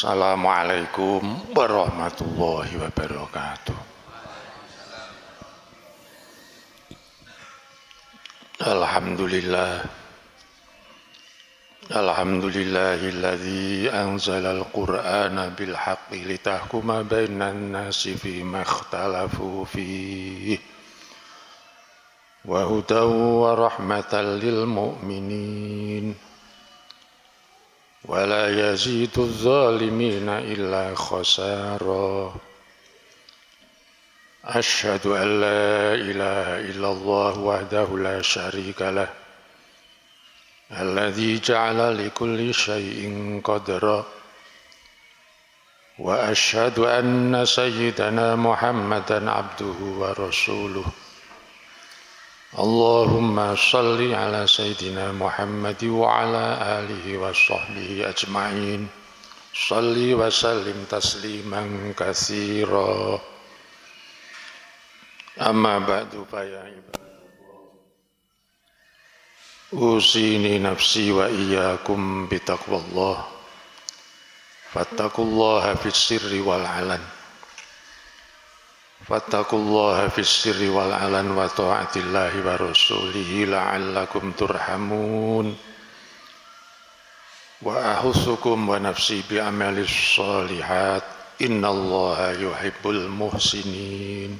Assalamualaikum warahmatullahi wabarakatuh. Alhamdulillah. Alhamdulillahilladzi anzalal qur'ana bil haqqi litahkuma bainan nasi fi makhtalafu fihi. Wa hudaw wa rahmatan lil mu'minin ولا يزيد الظالمين إلا خسارا. أشهد أن لا إله إلا الله وحده لا شريك له الذي جعل لكل شيء قدرا. وأشهد أن سيدنا محمدا عبده ورسوله. اللهم صل على سيدنا محمد وعلى آله وصحبه أجمعين. صل وسلم تسليما كثيرا. أما بعد فيا عباد أوصيني نفسي وإياكم بتقوى الله. فاتقوا الله في السر والعلن. فاتقوا الله في السر والعلن وطاعة الله ورسوله لعلكم ترحمون. وأحثكم ونفسي بعمل الصالحات. إن الله يحب المحسنين.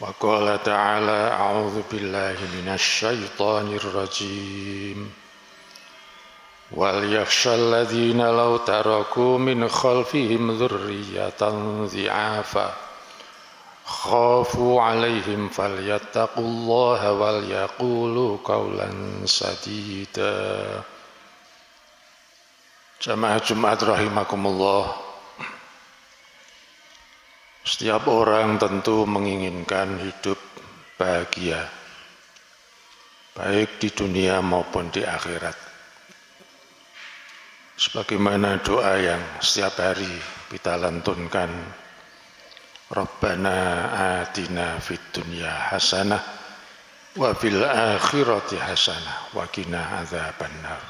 وقال تعالى أعوذ بالله من الشيطان الرجيم. وليخشى الذين لو تركوا من خلفهم ذرية ضعافا خافوا عليهم فليتقوا الله وليقولوا قولا سديدا Jamaah Jumat rahimakumullah Setiap orang tentu menginginkan hidup bahagia Baik di dunia maupun di akhirat sebagaimana doa yang setiap hari kita lantunkan Rabbana atina fid dunya hasanah wa fil akhirati hasanah wa qina adzabannar.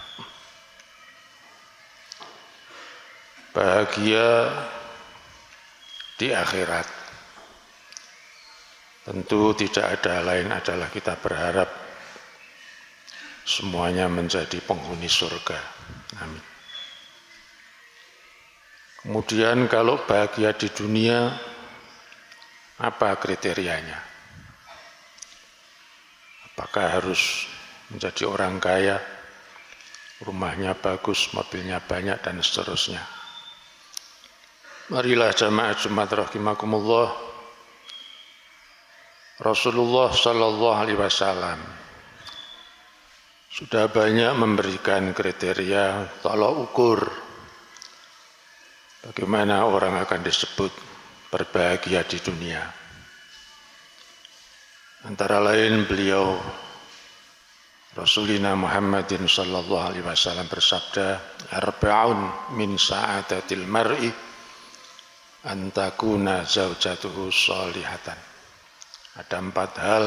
Bahagia di akhirat. Tentu tidak ada lain adalah kita berharap semuanya menjadi penghuni surga. Amin Kemudian kalau bahagia di dunia, apa kriterianya? Apakah harus menjadi orang kaya, rumahnya bagus, mobilnya banyak, dan seterusnya. Marilah jamaah Jumat rahimakumullah. Rasulullah Sallallahu Alaihi Wasallam sudah banyak memberikan kriteria tolak ukur Bagaimana orang akan disebut berbahagia di dunia? Antara lain beliau Rasulina Muhammadin sallallahu alaihi wasallam bersabda, "Arba'un min sa'adatil mar'i an takuna zaujatuhu salihatan." Ada empat hal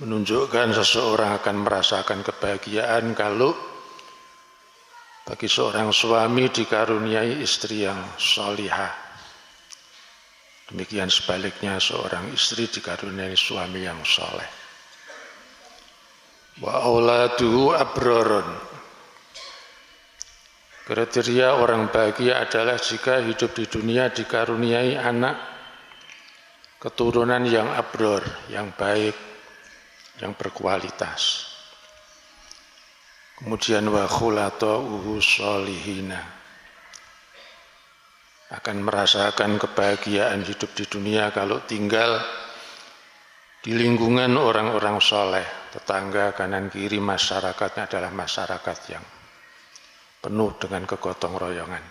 menunjukkan seseorang akan merasakan kebahagiaan kalau bagi seorang suami dikaruniai istri yang solihah. Demikian sebaliknya seorang istri dikaruniai suami yang soleh. Wa auladuhu abroron. Kriteria orang bahagia adalah jika hidup di dunia dikaruniai anak keturunan yang abror, yang baik, yang berkualitas. Kemudian wa uhu solihina akan merasakan kebahagiaan hidup di dunia kalau tinggal di lingkungan orang-orang soleh, tetangga kanan kiri masyarakatnya adalah masyarakat yang penuh dengan kegotong royongan.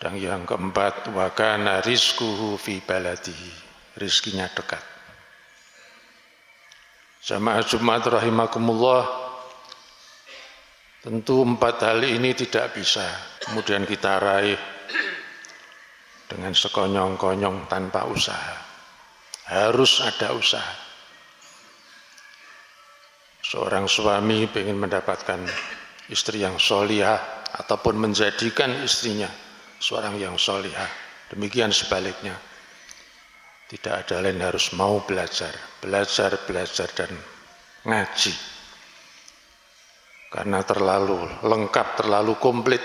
Dan yang keempat, wakana rizkuhu fi baladihi, rizkinya dekat. Jamaah Jumat rahimakumullah, Tentu empat hal ini tidak bisa kemudian kita raih dengan sekonyong-konyong tanpa usaha. Harus ada usaha. Seorang suami ingin mendapatkan istri yang solihah ataupun menjadikan istrinya seorang yang solihah. Demikian sebaliknya. Tidak ada lain harus mau belajar, belajar, belajar dan ngaji. Karena terlalu lengkap, terlalu komplit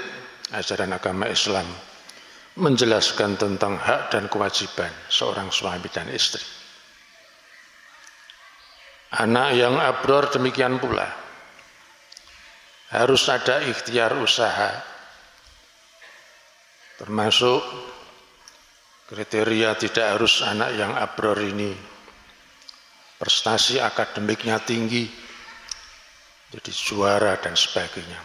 ajaran agama Islam menjelaskan tentang hak dan kewajiban seorang suami dan istri. Anak yang abror demikian pula. Harus ada ikhtiar usaha. Termasuk kriteria tidak harus anak yang abror ini prestasi akademiknya tinggi, jadi juara dan sebagainya.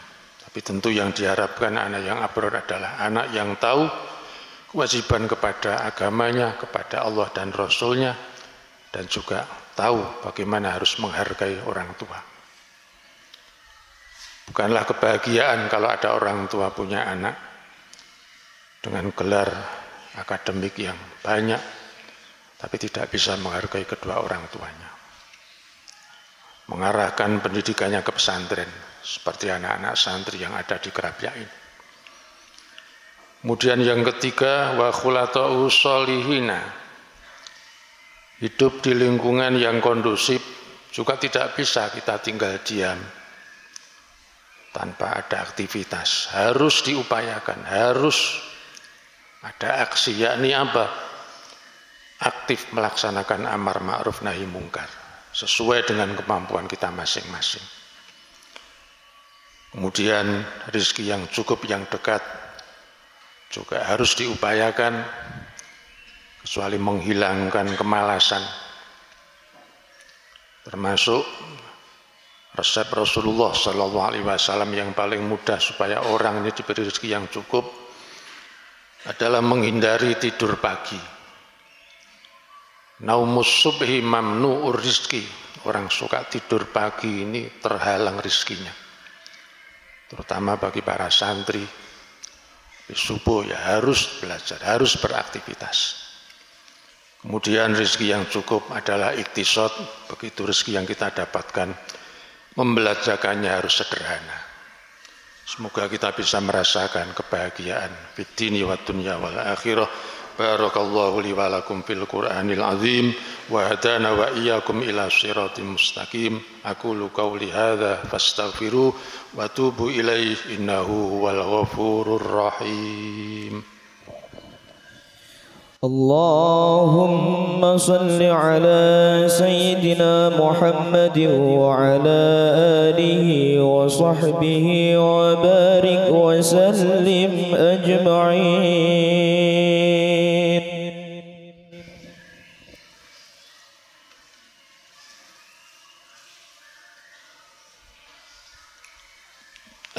Tapi tentu yang diharapkan anak yang abror adalah anak yang tahu kewajiban kepada agamanya, kepada Allah dan Rasulnya, dan juga tahu bagaimana harus menghargai orang tua. Bukanlah kebahagiaan kalau ada orang tua punya anak dengan gelar akademik yang banyak, tapi tidak bisa menghargai kedua orang tuanya. Mengarahkan pendidikannya ke pesantren, seperti anak-anak santri yang ada di Kerapia ini. Kemudian yang ketiga, wa khulata'u solihina, Hidup di lingkungan yang kondusif juga tidak bisa kita tinggal diam tanpa ada aktivitas. Harus diupayakan, harus ada aksi, yakni apa? Aktif melaksanakan amar ma'ruf nahi mungkar sesuai dengan kemampuan kita masing-masing. Kemudian rizki yang cukup, yang dekat juga harus diupayakan kecuali menghilangkan kemalasan termasuk resep Rasulullah Shallallahu Alaihi Wasallam yang paling mudah supaya orang ini diberi rezeki yang cukup adalah menghindari tidur pagi. Naumus subhi mamnu'ur rizki. Orang suka tidur pagi ini terhalang rizkinya. Terutama bagi para santri. Subuh ya harus belajar, harus beraktivitas. Kemudian rezeki yang cukup adalah iktisod, begitu rezeki yang kita dapatkan, membelajarkannya harus sederhana. Semoga kita bisa merasakan kebahagiaan fitini wa dunya wal akhirah. بارك الله لي ولكم في القرآن العظيم وهدانا وإياكم إلى صراط مستقيم. أقول قولي هذا فاستغفروه وتوبوا إليه. إنه هو الغفور الرحيم. اللهم صل على سيدنا محمد وعلى آله وصحبه وبارك وسلم أجمعين.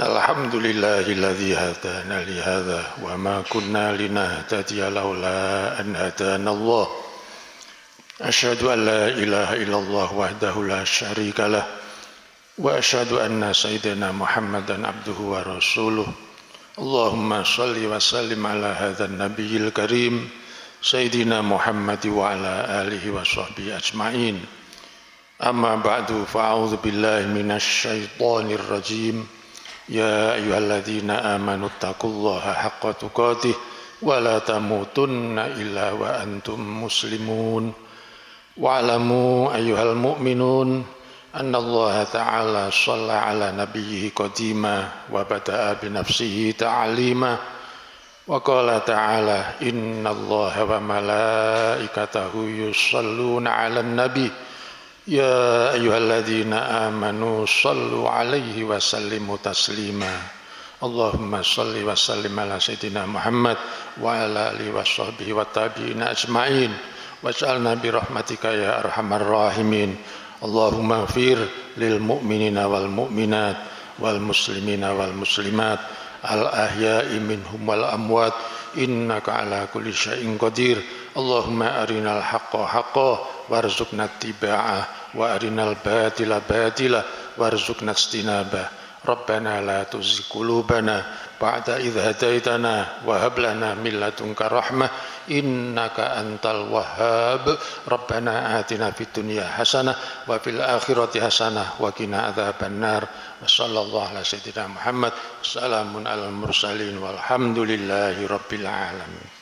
الحمد لله الذي هدانا لهذا وما كنا لنهتدي لولا أن هدانا الله. أشهد أن لا إله إلا الله وحده لا شريك له وأشهد أن سيدنا محمدا عبده ورسوله. اللهم صل وسلم على هذا النبي الكريم سيدنا محمد وعلى آله وصحبه أجمعين. أما بعد فأعوذ بالله من الشيطان الرجيم. يا أيها الذين آمنوا اتقوا الله حق تقاته ولا تموتن إلا وأنتم مسلمون. واعلموا أيها المؤمنون أن الله تعالى صلى على نبيه قديما وبدأ بنفسه تعليما وقال تعالى إن الله وملائكته يصلون على النبي يا أيها الذين آمنوا صلوا عليه وسلموا تسليما. اللهم صل وسلم على سيدنا محمد وعلى آله وصحبه والتابعين أجمعين. واجعلنا برحمتك يا أرحم الراحمين. اللهم اغفر للمؤمنين والمؤمنات والمسلمين والمسلمات الأحياء منهم والأموات. إنك على كل شيء قدير. اللهم أرنا الحق حقا warzuqna tiba'ah wa arinal batila batila. Warzuqna istinabah Rabbana la tuzigh qulubana ba'da idh hadaitana wa hab lana min ladunka rahmah. Innaka antal wahhab. Rabbana atina fid dunya hasanah wa fil akhirati hasanah wa qina adzabannar wa sallallahu ala sayyidina Muhammad. Salamun al mursalin. Walhamdulillahi rabbil alamin.